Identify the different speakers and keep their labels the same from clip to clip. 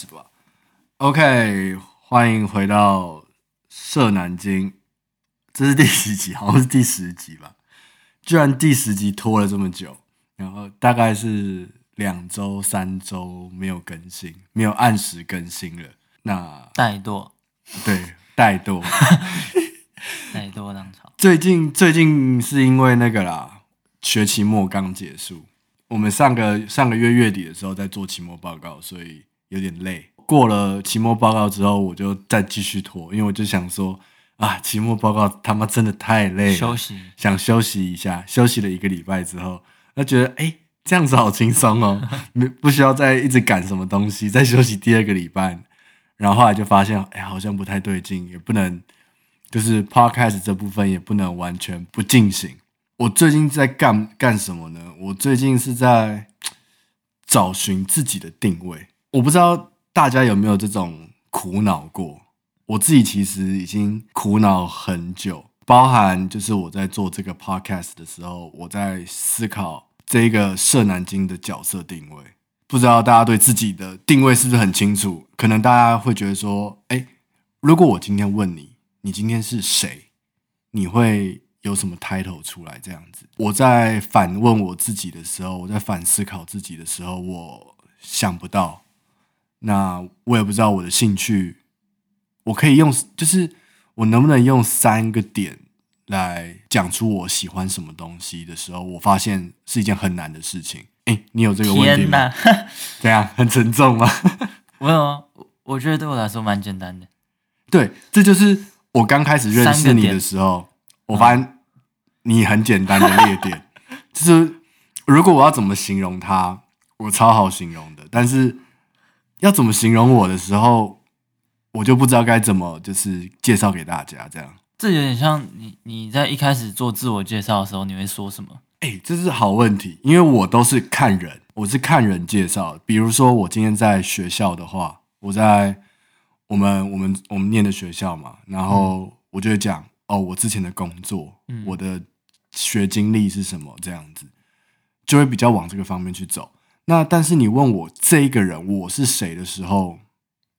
Speaker 1: 从这边开始吧。OK，欢迎回到社南京，这是第十集？好像是第十集吧。居然第十集拖了这么久，然后大概是两周、三周没有更新，没有按时更新了。那
Speaker 2: 怠惰，
Speaker 1: 对，怠惰，
Speaker 2: 怠惰浪潮。
Speaker 1: 最近最近是因为那个啦，学期末刚结束，我们上个上个月月底的时候在做期末报告，所以有点累。过了期末报告之后，我就再继续拖，因为我就想说。啊，期末报告他妈真的太累了，
Speaker 2: 休息
Speaker 1: 想休息一下。休息了一个礼拜之后，他觉得哎、欸，这样子好轻松哦，没不需要再一直赶什么东西。再休息第二个礼拜，然后后来就发现，哎、欸，好像不太对劲，也不能就是 podcast 这部分也不能完全不进行。我最近在干干什么呢？我最近是在找寻自己的定位。我不知道大家有没有这种苦恼过。我自己其实已经苦恼很久，包含就是我在做这个 podcast 的时候，我在思考这个社南京的角色定位。不知道大家对自己的定位是不是很清楚？可能大家会觉得说，哎，如果我今天问你，你今天是谁？你会有什么 title 出来？这样子，我在反问我自己的时候，我在反思考自己的时候，我想不到。那我也不知道我的兴趣。我可以用，就是我能不能用三个点来讲出我喜欢什么东西的时候，我发现是一件很难的事情。哎，你有这个问题吗？
Speaker 2: 天哪，
Speaker 1: 怎样？很沉重吗？
Speaker 2: 没有啊，我觉得对我来说蛮简单的。
Speaker 1: 对，这就是我刚开始认识你的时候，我发现你很简单的列点。就是如果我要怎么形容它，我超好形容的。但是要怎么形容我的时候，我就不知道该怎么就是介绍给大家，这样。
Speaker 2: 这有点像你你在一开始做自我介绍的时候，你会说什么？
Speaker 1: 哎，这是好问题，因为我都是看人，我是看人介绍。比如说我今天在学校的话，我在我们我们我们念的学校嘛，然后我就会讲哦，我之前的工作，嗯，我的学经历是什么，这样子就会比较往这个方面去走。那但是你问我这一个人我是谁的时候，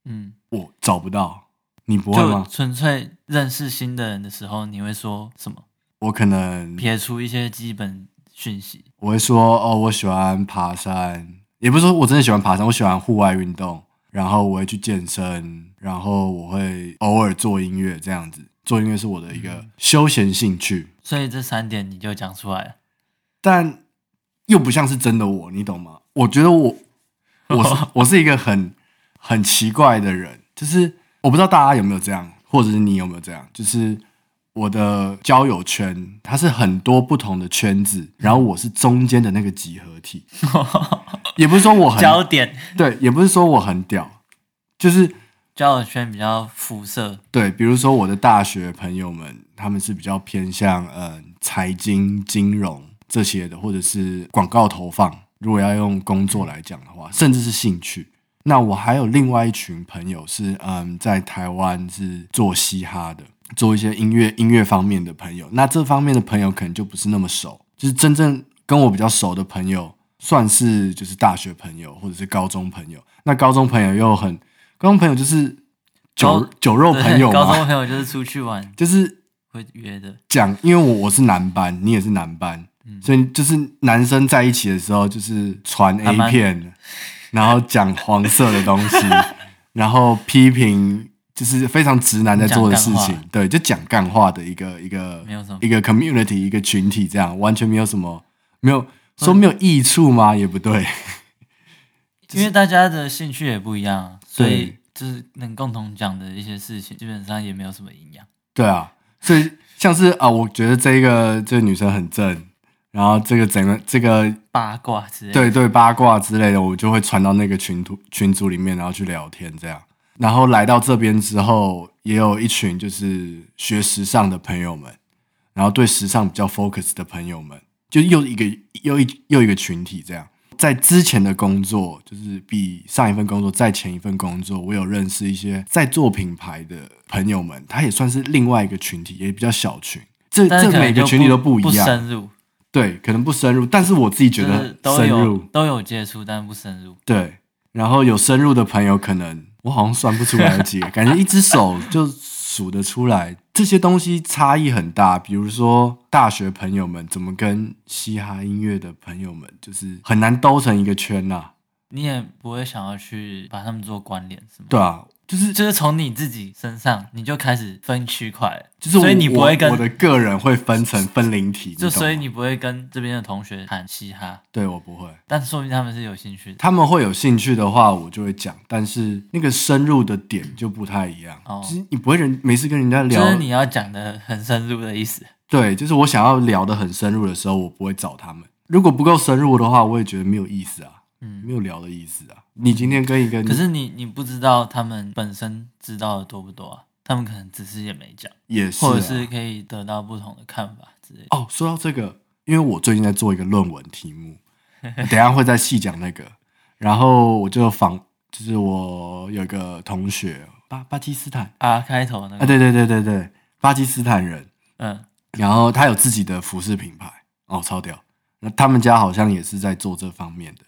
Speaker 1: 嗯。我找不到，你不会吗？
Speaker 2: 纯粹认识新的人的时候，你会说什么？
Speaker 1: 我可能
Speaker 2: 撇出一些基本讯息。
Speaker 1: 我会说哦，我喜欢爬山，也不是说我真的喜欢爬山，我喜欢户外运动，然后我会去健身，然后我会偶尔做音乐，这样子。做音乐是我的一个休闲兴趣。
Speaker 2: 嗯，所以这三点你就讲出来了，
Speaker 1: 但又不像是真的我，你懂吗？我觉得我我是 我是一个很很奇怪的人。就是我不知道大家有没有这样，或者是你有没有这样，就是我的交友圈，它是很多不同的圈子，然后我是中间的那个集合体，也不是说我很
Speaker 2: 焦点，对，
Speaker 1: 也不是说我很屌，就是
Speaker 2: 交友圈比较肤色，
Speaker 1: 对，比如说我的大学朋友们，他们是比较偏向嗯财经、金融这些的，或者是广告投放，如果要用工作来讲的话，甚至是兴趣。那我还有另外一群朋友是，嗯，在台湾是做嘻哈的，做一些音乐音乐方面的朋友。那这方面的朋友可能就不是那么熟，就是真正跟我比较熟的朋友，算是就是大学朋友或者是高中朋友。那高中朋友又很，高中朋友就是酒酒肉朋友嘛，
Speaker 2: 高中朋友就是出去玩，
Speaker 1: 就是
Speaker 2: 会约的。
Speaker 1: 讲，因为我我是男班，你也是男班，嗯，所以就是男生在一起的时候就是传 A 片。然后讲黄色的东西，然后批评就是非常直男在做的事情，对，就讲干话的一个一个一个 community 一个群体，这样完全没有什么没有说没有益处吗？也不对，
Speaker 2: 因为大家的兴趣也不一样，所以就是能共同讲的一些事情，基本上也没有什么营养。
Speaker 1: 对啊，所以像是啊，我觉得这个这个女生很正。然后这个整个这个
Speaker 2: 八卦之类，
Speaker 1: 对对八卦之类的，我就会传到那个群组群组里面，然后去聊天这样。然后来到这边之后，也有一群就是学时尚的朋友们，然后对时尚比较 focus 的朋友们，就又一个又一又一个群体这样。在之前的工作，就是比上一份工作再前一份工作，我有认识一些在做品牌的朋友们，他也算是另外一个群体，也比较小群。这这每个群体都不一样，
Speaker 2: 不深入。
Speaker 1: 对，可能不深入，但是我自己觉得深入，
Speaker 2: 都有，都有接触，但不深入。
Speaker 1: 对，然后有深入的朋友，可能我好像算不出来有几个，感觉一只手就数得出来。这些东西差异很大，比如说大学朋友们怎么跟嘻哈音乐的朋友们，就是很难兜成一个圈呐、啊。
Speaker 2: 你也不会想要去把他们做关联，是吗？
Speaker 1: 对啊。就是
Speaker 2: 就是从你自己身上，你就开始分区块，
Speaker 1: 就是
Speaker 2: 所以你不会跟
Speaker 1: 我，的个人会分成分灵体，
Speaker 2: 就所以你不会跟这边的同学谈嘻哈，
Speaker 1: 对我不会，
Speaker 2: 但说明他们是有兴趣的。
Speaker 1: 他们会有兴趣的话，我就会讲，但是那个深入的点就不太一样。哦，其实你不会人没事跟人家聊，
Speaker 2: 就是你要讲的很深入的意思。
Speaker 1: 对，就是我想要聊的很深入的时候，我不会找他们。如果不够深入的话，我也觉得没有意思啊。嗯，没有聊的意思啊。你今天跟一个，
Speaker 2: 可是你你不知道他们本身知道的多不多啊？他们可能只是也没讲，
Speaker 1: 也是、啊，
Speaker 2: 或者是可以得到不同的看法之类的。
Speaker 1: 哦，说到这个，因为我最近在做一个论文题目，等一下会再细讲那个。然后我就访，就是我有一个同学，巴巴基斯坦
Speaker 2: 啊开头那个，
Speaker 1: 啊对对对对对，巴基斯坦人，
Speaker 2: 嗯，
Speaker 1: 然后他有自己的服饰品牌，哦，超屌。那他们家好像也是在做这方面的。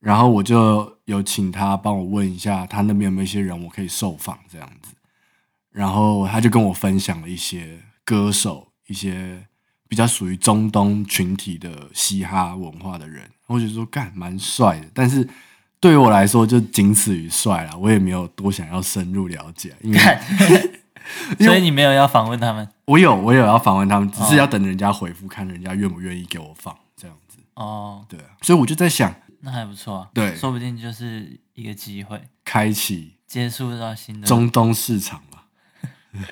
Speaker 1: 然后我就有请他帮我问一下，他那边有没有一些人我可以受访这样子。然后他就跟我分享了一些歌手，一些比较属于中东群体的嘻哈文化的人。我就说干蛮帅的，但是对于我来说就仅此于帅了，我也没有多想要深入了解。因为
Speaker 2: 所以你没有要访问他们？
Speaker 1: 我有，我有要访问他们，只是要等人家回复，看人家愿不愿意给我放这样子。
Speaker 2: 哦，
Speaker 1: 对啊，所以我就在想。
Speaker 2: 那还不错啊，
Speaker 1: 对，
Speaker 2: 说不定就是一个机会，
Speaker 1: 开启
Speaker 2: 接触到新的
Speaker 1: 中东市场嘛。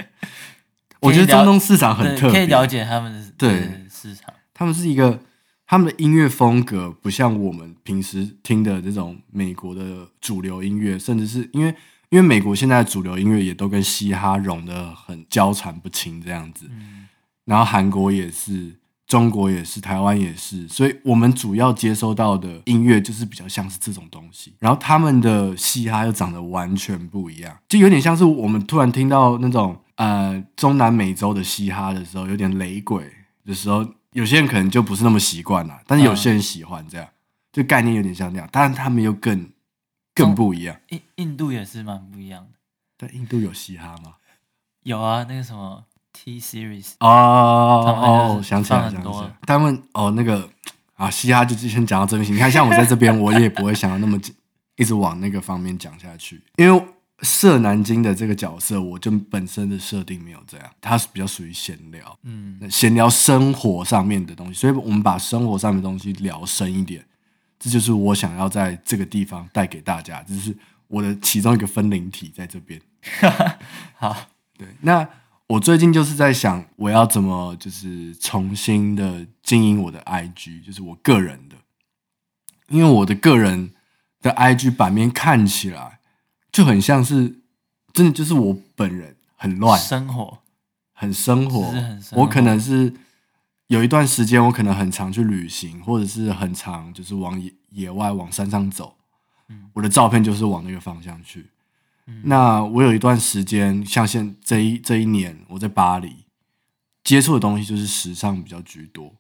Speaker 1: 我觉得中东市场很特别，
Speaker 2: 可以了解他们的对市场。
Speaker 1: 他们是一个，他们的音乐风格不像我们平时听的这种美国的主流音乐，甚至是因为因为美国现在的主流音乐也都跟嘻哈融得很交缠不清这样子，嗯，然后韩国也是。中国也是，台湾也是，所以我们主要接收到的音乐就是比较像是这种东西。然后他们的嘻哈又长得完全不一样，就有点像是我们突然听到那种呃中南美洲的嘻哈的时候，有点雷鬼的时候，有些人可能就不是那么习惯了，但是有些人喜欢这样，嗯、就概念有点像这样，但是他们又更更不一样。
Speaker 2: 印印度也是蛮不一样的，
Speaker 1: 但印度有嘻哈吗？
Speaker 2: 有啊，那个什么。T series
Speaker 1: 哦哦，想起来，想起来，他们哦那个啊，嘻哈就先讲到这边。你看，像我在这边，我也不会想要那么一直往那个方面讲下去，因为设南京的这个角色，我就本身的设定没有这样，它是比较属于闲聊，嗯，闲聊生活上面的东西，所以我们把生活上面的东西聊深一点，这就是我想要在这个地方带给大家，这是我的其中一个分灵体在这边。
Speaker 2: 好，
Speaker 1: 对，那。我最近就是在想，我要怎么就是重新的经营我的 IG，就是我个人的，因为我的个人的 IG 版面看起来就很像是真的，就是我本人很乱，
Speaker 2: 生活。
Speaker 1: 很生活，
Speaker 2: 很生活。
Speaker 1: 我可能是有一段时间，我可能很常去旅行，或者是很常就是往野野外往山上走，我的照片就是往那个方向去。那我有一段时间，像现这一这一年，我在巴黎接触的东西就是时尚比较居多。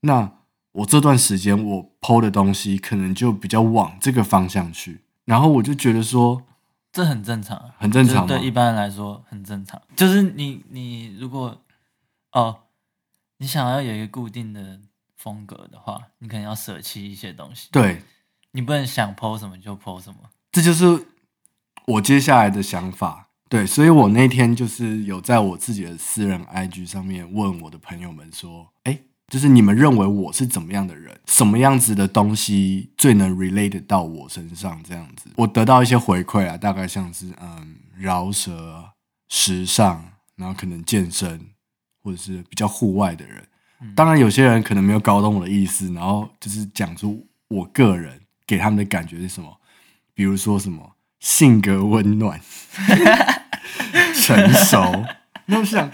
Speaker 1: 那我这段时间我 PO 的东西可能就比较往这个方向去，然后我就觉得说，
Speaker 2: 这很正常，
Speaker 1: 很正常，
Speaker 2: 对一般人来说很正常。就是你你如果哦，你想要有一个固定的风格的话，你可能要舍弃一些东西。
Speaker 1: 对，
Speaker 2: 你不能想 PO 什么就 PO 什么，
Speaker 1: 这就是。我接下来的想法，对，所以我那天就是有在我自己的私人 IG 上面问我的朋友们说，哎，就是你们认为我是怎么样的人，什么样子的东西最能 relate 到我身上？这样子，我得到一些回馈啊，大概像是嗯，饶舌、时尚，然后可能健身，或者是比较户外的人。当然，有些人可能没有搞懂我的意思，然后就是讲出我个人给他们的感觉是什么，比如说什么。性格温暖，成熟。那我想，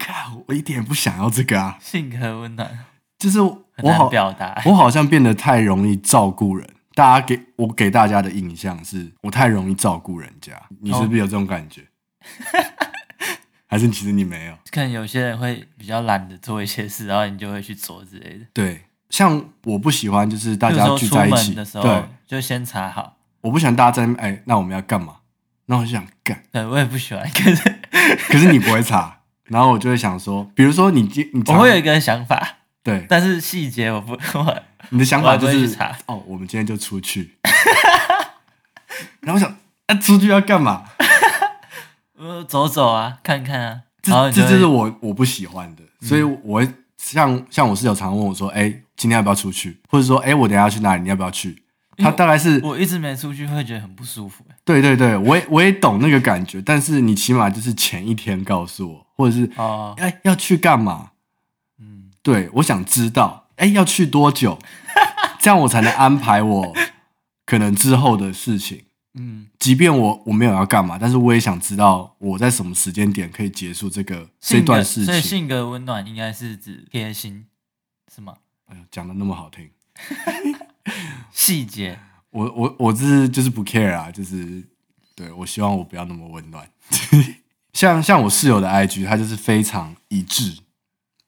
Speaker 1: 靠，我一点也不想要这个啊。
Speaker 2: 性格温暖，
Speaker 1: 就是我好
Speaker 2: 表达，
Speaker 1: 我好像变得太容易照顾人。大家给我给大家的印象是我太容易照顾人家。你是不是有这种感觉？哦、还是其实你没有？
Speaker 2: 可能有些人会比较懒得做一些事，然后你就会去做之类的。
Speaker 1: 对，像我不喜欢就是大家聚在一起
Speaker 2: 的时候，
Speaker 1: 对，
Speaker 2: 就先查好。
Speaker 1: 我不喜欢大家在那边哎，那我们要干嘛？然后我就想干，
Speaker 2: 对我也不喜欢，可是
Speaker 1: 可是你不会查，然后我就会想说，比如说你今你
Speaker 2: 我会有一个想法，
Speaker 1: 对，
Speaker 2: 但是细节我不 我
Speaker 1: 你的想法就是
Speaker 2: 查
Speaker 1: 哦，我们今天就出去，然后我想啊，出去要干嘛？
Speaker 2: 呃，走走啊，看看啊，
Speaker 1: 这这就是我我不喜欢的，所以我会像像我室友常问我说，哎，今天要不要出去？或者说，哎，我等下要去哪里？你要不要去？他大概是
Speaker 2: 我一直没出去，会觉得很不舒服。
Speaker 1: 对对对，我也我也懂那个感觉，但是你起码就是前一天告诉我，或者是哦，哎要去干嘛？嗯，对，我想知道，哎要去多久，这样我才能安排我可能之后的事情。嗯，即便我我没有要干嘛，但是我也想知道我在什么时间点可以结束这个这段事情。
Speaker 2: 所以性格温暖应该是指贴心，是吗？
Speaker 1: 哎呦，讲的那么好听。
Speaker 2: 细节，
Speaker 1: 我我我是就是不 care 啊，就是对我希望我不要那么温暖。像像我室友的 IG，他就是非常一致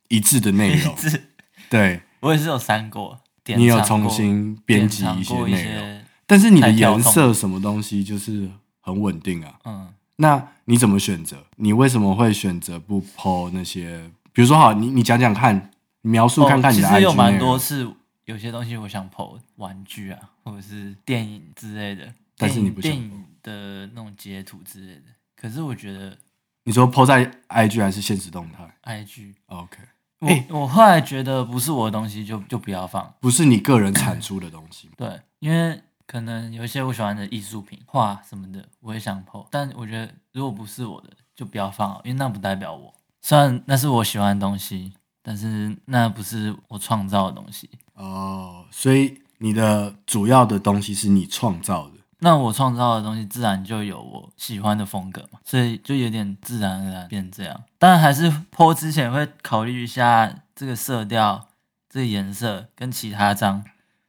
Speaker 1: 一致的内容。对，
Speaker 2: 我也是有删过，
Speaker 1: 你有重新编辑一些内容，但是你的颜色什么东西就是很稳定啊。嗯，那你怎么选择？你为什么会选择不 po 那些？比如说，好，你你讲讲看，描述看看你的 IG
Speaker 2: 有蛮多次。有些东西我想 po 玩具啊，或者是电影之类的，
Speaker 1: 但是你不想
Speaker 2: 电影的那种截图之类的。可是我觉得，
Speaker 1: 你说 po 在 IG 还是现实动态
Speaker 2: ？IG，OK。
Speaker 1: 我、
Speaker 2: 欸、我后来觉得不是我的东西就就不要放，
Speaker 1: 不是你个人产出的东西。
Speaker 2: 对，因为可能有一些我喜欢的艺术品、画什么的，我也想 po。但我觉得如果不是我的，就不要放，因为那不代表我。虽然那是我喜欢的东西。但是那不是我创造的东西
Speaker 1: 哦，所以你的主要的东西是你创造的。
Speaker 2: 那我创造的东西自然就有我喜欢的风格嘛，所以就有点自然而然变这样。当然还是 po 之前会考虑一下这个色调、这个颜色跟其他张，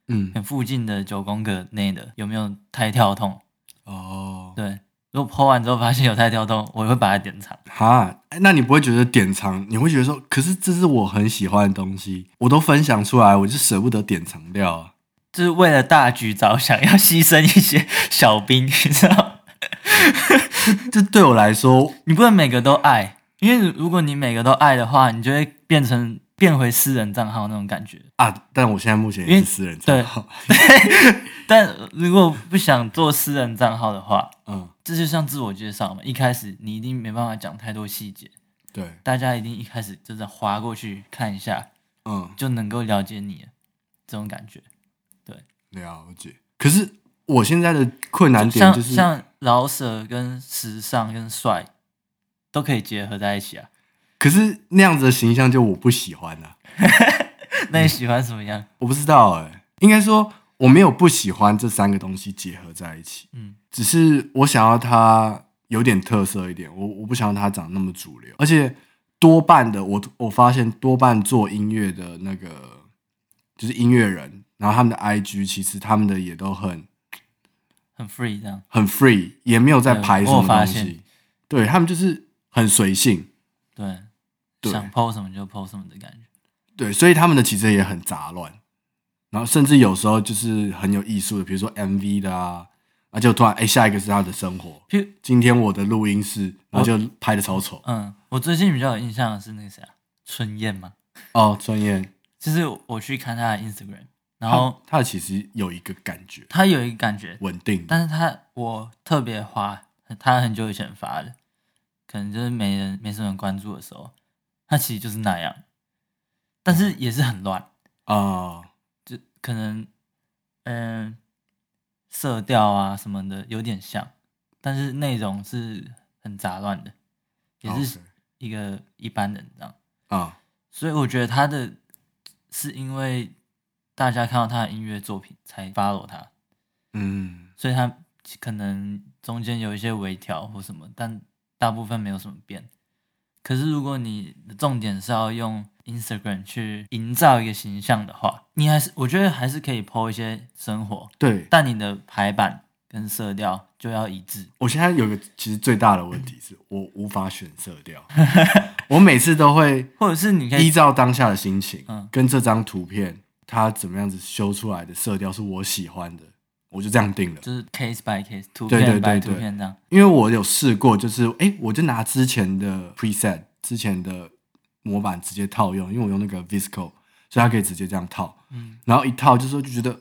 Speaker 2: 嗯，很附近的九宫格内的有没有太跳痛？哦，对。如果 po 完之后发现有在跳动，我也会把它典藏。
Speaker 1: 哈，那你不会觉得典藏？你会觉得说，可是这是我很喜欢的东西，我都分享出来，我就舍不得典藏掉啊。
Speaker 2: 就是为了大局着想，要牺牲一些小兵，你知道？
Speaker 1: 这对我来说，
Speaker 2: 你不能每个都爱，因为如果你每个都爱的话，你就会变成变回私人账号那种感觉
Speaker 1: 啊。但我现在目前也是私人账号。
Speaker 2: 对但如果不想做私人账号的话，嗯。这就像自我介绍嘛，一开始你一定没办法讲太多细节，
Speaker 1: 对，
Speaker 2: 大家一定一开始就是划过去看一下，嗯，就能够了解你这种感觉，对，
Speaker 1: 了解。可是我现在的困难点就是
Speaker 2: 像，像老舍跟时尚跟帅都可以结合在一起啊，
Speaker 1: 可是那样子的形象就我不喜欢啊。
Speaker 2: 那你喜欢什么样？
Speaker 1: 我不知道哎、欸，应该说。我没有不喜欢这三个东西结合在一起，嗯，只是我想要它有点特色一点，我我不想要它长那么主流，而且多半的我我发现多半做音乐的那个就是音乐人，然后他们的 IG 其实他们的也都很
Speaker 2: 很 free 这样，
Speaker 1: 很 free，也没有在排什么东西，对他们就是很随性，
Speaker 2: 对，对想 po 什么就 po 什么的感觉，
Speaker 1: 对，所以他们的其实也很杂乱。然后甚至有时候就是很有艺术的，比如说 MV 的啊，那就突然哎，下一个是他的生活。今天我的录音室，然后就拍的超丑。
Speaker 2: 嗯，我最近比较有印象的是那个谁啊，春燕吗。
Speaker 1: 哦，春燕，
Speaker 2: 就是我去看他的 Instagram，然后
Speaker 1: 他，他其实有一个感觉，
Speaker 2: 他有一个感觉
Speaker 1: 稳定，
Speaker 2: 但是他我特别花，他很久以前发的，可能就是没人没什么人关注的时候，他其实就是那样，但是也是很乱啊。
Speaker 1: 哦
Speaker 2: 可能，嗯、呃，色调啊什么的有点像，但是内容是很杂乱的，也是一个一般人这样啊。Oh. 所以我觉得他的是因为大家看到他的音乐作品才 follow 他，嗯，所以他可能中间有一些微调或什么，但大部分没有什么变。可是如果你的重点是要用 Instagram 去营造一个形象的话，你还是我觉得还是可以 po 一些生活，
Speaker 1: 对，
Speaker 2: 但你的排版跟色调就要一致。
Speaker 1: 我现在有个其实最大的问题是 我无法选色调，我每次都会，
Speaker 2: 或者是你可以
Speaker 1: 依照当下的心情，嗯。跟这张图片它怎么样子修出来的色调是我喜欢的，我就这样定了，
Speaker 2: 就是 case by case，图片 by 图片这样。
Speaker 1: 因为我有试过，就是哎、欸，我就拿之前的 preset，之前的模板直接套用，因为我用那个 Visco，所以它可以直接这样套。嗯，然后一套就是说就觉得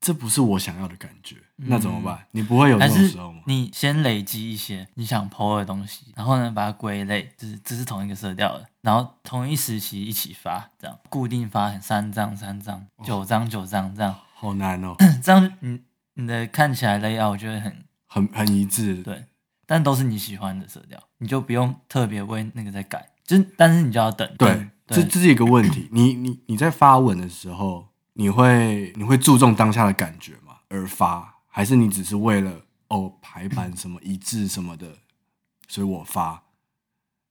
Speaker 1: 这不是我想要的感觉，嗯、那怎么办？你不会有这种时候吗？
Speaker 2: 你先累积一些你想 po 的东西，然后呢把它归类，就是这是同一个色调的，然后同一时期一起发，这样固定发三张三张，九张九张这样。
Speaker 1: 好难哦，
Speaker 2: 这样你你的看起来 layout 我觉得很
Speaker 1: 很很一致，
Speaker 2: 对，但都是你喜欢的色调，你就不用特别为那个在改，就但是你就要等。
Speaker 1: 对，对这这是一个问题。你你你在发文的时候，你会你会注重当下的感觉吗？而发，还是你只是为了哦排版什么一致什么的，所以我发？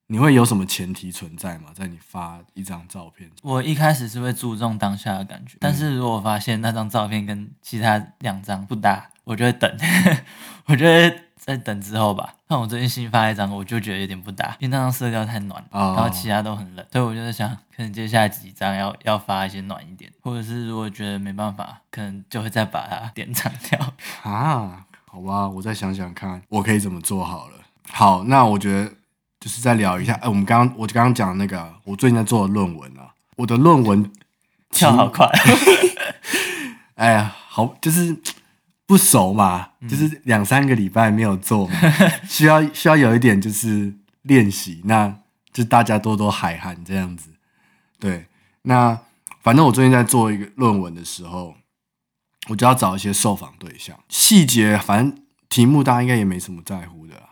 Speaker 1: 你会有什么前提存在吗？在你发一张照片，
Speaker 2: 我一开始是会注重当下的感觉，但是如果我发现那张照片跟其他两张不搭，我就会等，我就会在等之后吧。像我最近新发一张，我就觉得有点不搭，因为那张色调太暖，然后其他都很冷，所以我就在想，可能接下来几张要要发一些暖一点，或者是如果觉得没办法，可能就会再把它点藏掉
Speaker 1: 啊。好吧，我再想想看，我可以怎么做好了。好，那我觉得。就是再聊一下，哎、欸，我们刚刚我刚刚讲那个，我最近在做的论文啊，我的论文
Speaker 2: 跳好快，
Speaker 1: 哎呀，好，就是不熟嘛，嗯、就是两三个礼拜没有做嘛，需要需要有一点就是练习，那就大家多多海涵这样子，对，那反正我最近在做一个论文的时候，我就要找一些受访对象，细节反正题目大家应该也没什么在乎的啦。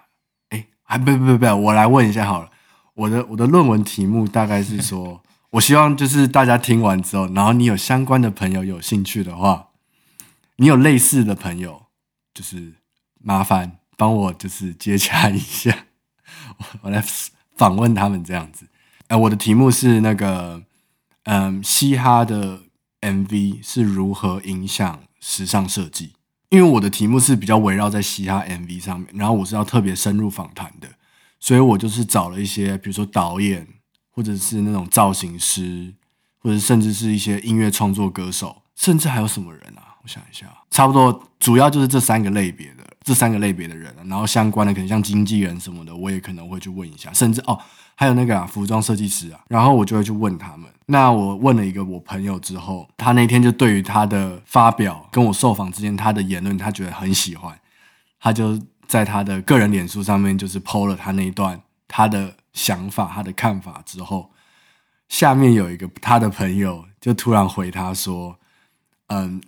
Speaker 1: 哎，不不不不，我来问一下好了。我的我的论文题目大概是说，我希望就是大家听完之后，然后你有相关的朋友有兴趣的话，你有类似的朋友，就是麻烦帮我就是接洽一下，我我来访问他们这样子。哎，我的题目是那个，嗯，嘻哈的 MV 是如何影响时尚设计？因为我的题目是比较围绕在嘻哈 MV 上面，然后我是要特别深入访谈的，所以我就是找了一些，比如说导演，或者是那种造型师，或者甚至是一些音乐创作歌手，甚至还有什么人啊？我想一下，差不多主要就是这三个类别的，这三个类别的人，然后相关的可能像经纪人什么的，我也可能会去问一下，甚至哦。还有那个，服装设计师啊，然后我就会去问他们。那我问了一个我朋友之后，他那天就对于他的发表跟我受访之间他的言论，他觉得很喜欢，他就在他的个人脸书上面就是 PO 了他那一段他的想法、他的看法之后，下面有一个他的朋友就突然回他说：“嗯，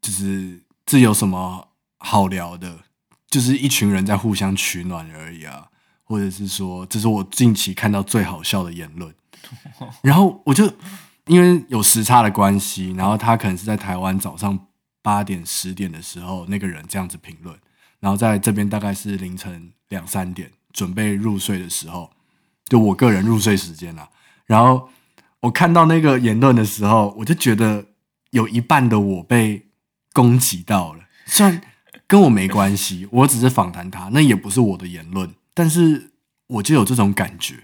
Speaker 1: 就是这有什么好聊的？就是一群人在互相取暖而已啊。”或者是说，这是我近期看到最好笑的言论。然后我就因为有时差的关系，然后他可能是在台湾早上八点十点的时候，那个人这样子评论，然后在这边大概是凌晨两三点准备入睡的时候，就我个人入睡时间啦。然后我看到那个言论的时候，我就觉得有一半的我被攻击到了，虽然跟我没关系，我只是访谈他，那也不是我的言论。但是我就有这种感觉，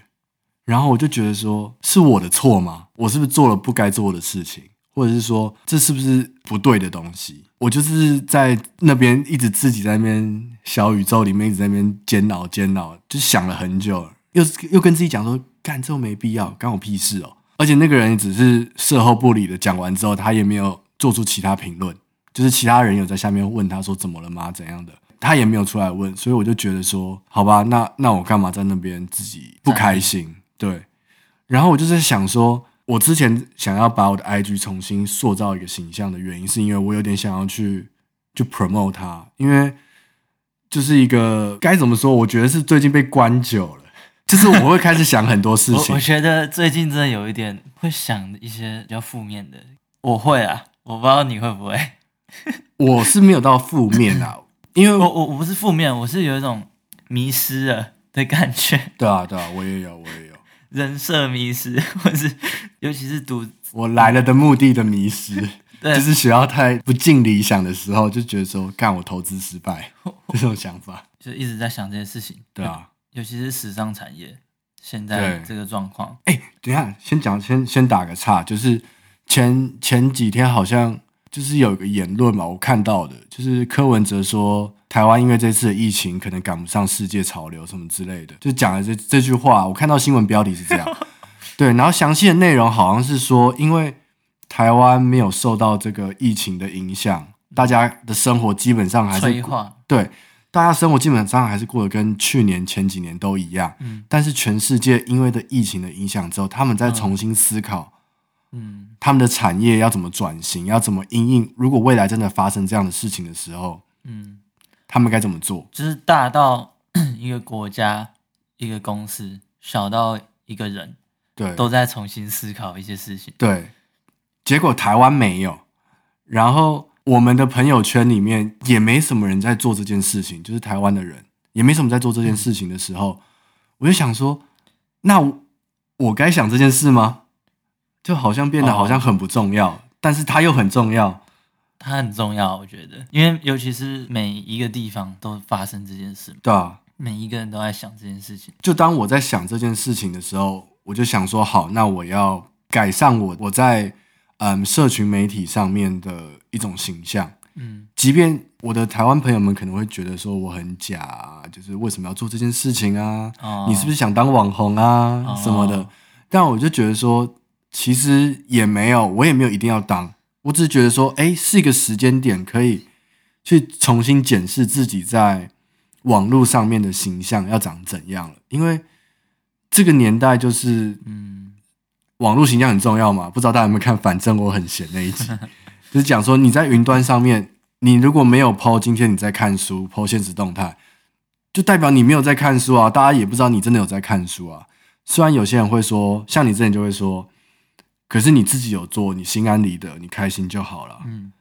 Speaker 1: 然后我就觉得说，是我的错吗？我是不是做了不该做的事情，或者是说，这是不是不对的东西？我就是在那边一直自己在那边小宇宙里面一直在那边煎熬煎熬，就想了很久，又又跟自己讲说，干这没必要，关我屁事哦。而且那个人只是事后不理的讲完之后，他也没有做出其他评论，就是其他人有在下面问他说怎么了吗？怎样的？他也没有出来问，所以我就觉得说，好吧，那那我干嘛在那边自己不开心？对，然后我就在想说，我之前想要把我的 IG 重新塑造一个形象的原因，是因为我有点想要去就 promote 它，因为就是一个该怎么说？我觉得是最近被关久了，就是我会开始想很多事情。
Speaker 2: 我，我觉得最近真的有一点会想一些比较负面的，我会啊，我不知道你会不会，
Speaker 1: 我是没有到负面啊。因为
Speaker 2: 我我我不是负面，我是有一种迷失了的感觉。
Speaker 1: 对啊，对啊，我也有，我也有
Speaker 2: 人设迷失，或是尤其是读
Speaker 1: 我来了的目的的迷失，对就是学校太不尽理想的时候，就觉得说干我投资失败这种想法，
Speaker 2: 就一直在想这些事情。
Speaker 1: 对啊，
Speaker 2: 尤其是时尚产业现在这个状况。
Speaker 1: 哎，等一下先讲，先先打个岔，就是前前几天好像。就是有一个言论嘛，我看到的，就是柯文哲说台湾因为这次的疫情可能赶不上世界潮流什么之类的，就讲了这这句话。我看到新闻标题是这样，对，然后详细的内容好像是说，因为台湾没有受到这个疫情的影响，大家的生活基本上还是对，大家生活基本上还是过得跟去年前几年都一样。嗯，但是全世界因为的疫情的影响之后，他们在重新思考。嗯，他们的产业要怎么转型？要怎么应应？如果未来真的发生这样的事情的时候，嗯，他们该怎么做？
Speaker 2: 就是大到一个国家、一个公司，小到一个人，
Speaker 1: 对，
Speaker 2: 都在重新思考一些事情。
Speaker 1: 对，结果台湾没有，然后我们的朋友圈里面也没什么人在做这件事情，就是台湾的人也没什么在做这件事情的时候，嗯，我就想说，那我，我该想这件事吗？就好像变得好像很不重要，哦，但是它又很重要。
Speaker 2: 它很重要，我觉得，因为尤其是每一个地方都发生这件事。
Speaker 1: 对啊，
Speaker 2: 每一个人都在想这件事情。
Speaker 1: 就当我在想这件事情的时候，我就想说，好，那我要改善我我在嗯社群媒体上面的一种形象。嗯，即便我的台湾朋友们可能会觉得说我很假啊，就是为什么要做这件事情啊？哦，你是不是想当网红啊？哦，什么的？但我就觉得说。其实也没有，我也没有一定要当，我只是觉得说，哎，是一个时间点，可以去重新检视自己在网络上面的形象要长怎样了。因为这个年代就是，嗯，网络形象很重要嘛。不知道大家有没有看？反正我很闲那一集，就是讲说你在云端上面，你如果没有 po 今天你在看书，po 限时动态，就代表你没有在看书啊。大家也不知道你真的有在看书啊。虽然有些人会说，像你之前就会说。可是你自己有做，你心安理得，你开心就好了。嗯，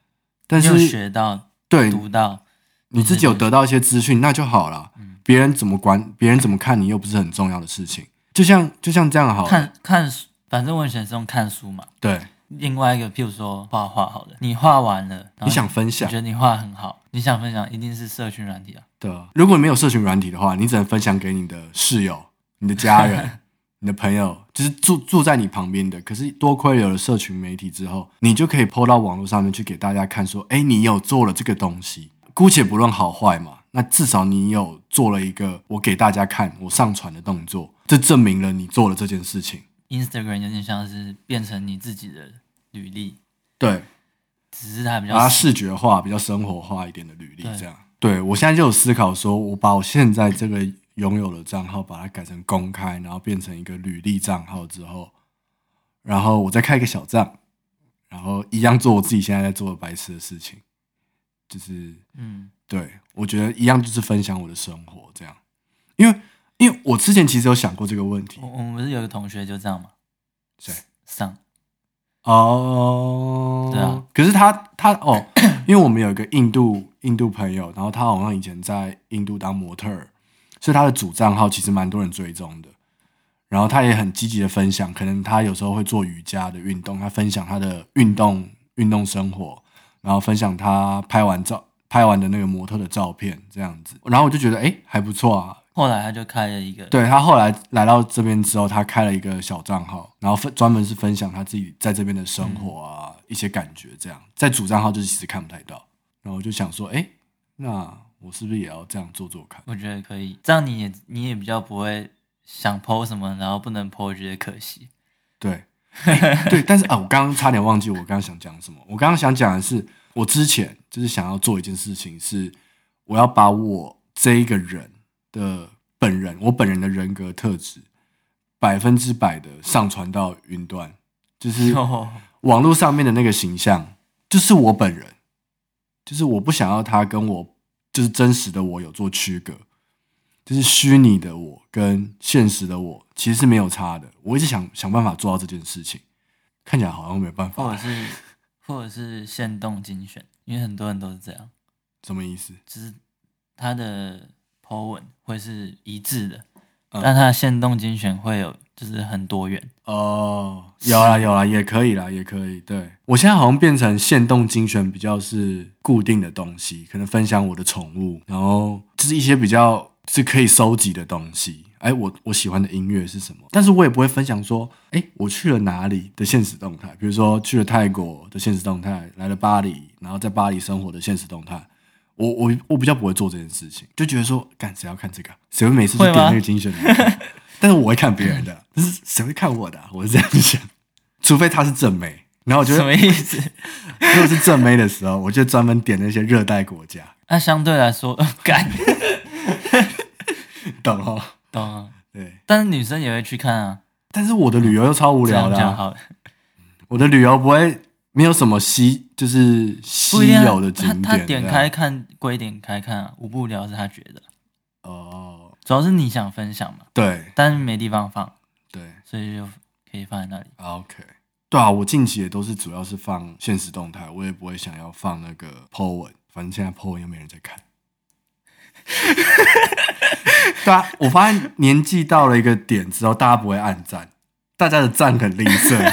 Speaker 1: 但是
Speaker 2: 学到对读到，
Speaker 1: 你自己有得到一些资讯，那就好了。嗯，别人怎么管，别人怎么看你，又不是很重要的事情。就像就像这样好了，
Speaker 2: 看看书，反正我很喜欢用看书嘛。
Speaker 1: 对，
Speaker 2: 另外一个，譬如说画画，好了，你画完了，
Speaker 1: 你想分享，
Speaker 2: 你觉得你画很好，你想分享，一定是社群软体啊。
Speaker 1: 对啊，如果没有社群软体的话，你只能分享给你的室友、你的家人。你的朋友就是住住在你旁边的，可是多亏有了社群媒体之后，你就可以 po 到网络上面去给大家看，说，哎，你有做了这个东西，姑且不论好坏嘛，那至少你有做了一个我给大家看，我上传的动作，这证明了你做了这件事情。
Speaker 2: Instagram 有点像是变成你自己的履历，
Speaker 1: 对，
Speaker 2: 只是它比较
Speaker 1: 把它视觉化、比较生活化一点的履历，这样。对我现在就有思考说，我把我现在这个。拥有了账号，把它改成公开，然后变成一个履历账号之后，然后我再开一个小账，然后一样做我自己现在在做的白痴的事情，就是，嗯，对，我觉得一样就是分享我的生活这样，因为因为我之前其实有想过这个问题，
Speaker 2: 我们不是有个同学就这样吗？
Speaker 1: 谁？
Speaker 2: 上，
Speaker 1: 哦，
Speaker 2: 对啊，
Speaker 1: 可是他他哦，因为我们有一个印度印度朋友，然后他好像以前在印度当模特儿。所以他的主账号其实蛮多人追踪的，然后他也很积极的分享，可能他有时候会做瑜伽的运动，他分享他的运动运动生活，然后分享他拍完照拍完的那个模特的照片这样子，然后我就觉得哎还不错啊。
Speaker 2: 后来他就开了一个，
Speaker 1: 对，他后来来到这边之后，他开了一个小账号，然后分专门是分享他自己在这边的生活啊、嗯、一些感觉这样，在主账号就是其实看不太到，然后我就想说哎那。我是不是也要这样做做看？
Speaker 2: 我觉得可以，这样你也你也比较不会想 po 什么，然后不能 po，觉得可惜。
Speaker 1: 对，欸、对，但是啊，我刚刚差点忘记我刚刚想讲什么。我刚刚想讲的是，我之前就是想要做一件事情，是我要把我这一个人的本人，我本人的人格特质，百分之百的上传到云端，就是 网络上面的那个形象，就是我本人，就是我不想要他跟我。就是真实的我有做区隔，就是虚拟的我跟现实的我其实是没有差的。我一直想想办法做到这件事情，看起来好像没有办法。
Speaker 2: 或者是，或者是限动精选，因为很多人都是这样。
Speaker 1: 什么意思？
Speaker 2: 就是他的 po 文会是一致的，嗯、但他的限动精选会有。就是很多元
Speaker 1: 哦，有啦有啦，也可以啦，也可以。对，我现在好像变成限动精选，比较是固定的东西，可能分享我的宠物，然后就是一些比较是可以收集的东西。哎，我我喜欢的音乐是什么？但是我也不会分享说，哎，我去了哪里的现实动态，比如说去了泰国的现实动态，来了巴黎，然后在巴黎生活的现实动态。我我我比较不会做这件事情，就觉得说，干谁要看这个？谁会每次去点那个精选的？但是我会看别人的，但是谁会看我的？我是这样想，除非他是正妹，然后我觉得
Speaker 2: 什么意思？
Speaker 1: 如果是正妹的时候，我就专门点那些热带国家。
Speaker 2: 那相对来说，干，
Speaker 1: 懂哦。
Speaker 2: 啊，
Speaker 1: 对，
Speaker 2: 但是女生也会去看啊。
Speaker 1: 但是我的旅游又超无聊的、啊。我的旅游不会没有什么稀，就是稀有的景点。
Speaker 2: 他他点开看归点开看啊，无不无聊是他觉得。
Speaker 1: 哦，
Speaker 2: 主要是你想分享嘛。
Speaker 1: 对，
Speaker 2: 但是没地方放。
Speaker 1: 对，
Speaker 2: 所以就可以放在那里。
Speaker 1: OK，对啊，我近期也都是主要是放现实动态，我也不会想要放那个 po 文，反正现在 po 文又没人在看。对啊，我发现年纪到了一个点之后，大家不会按赞，大家的赞很吝啬，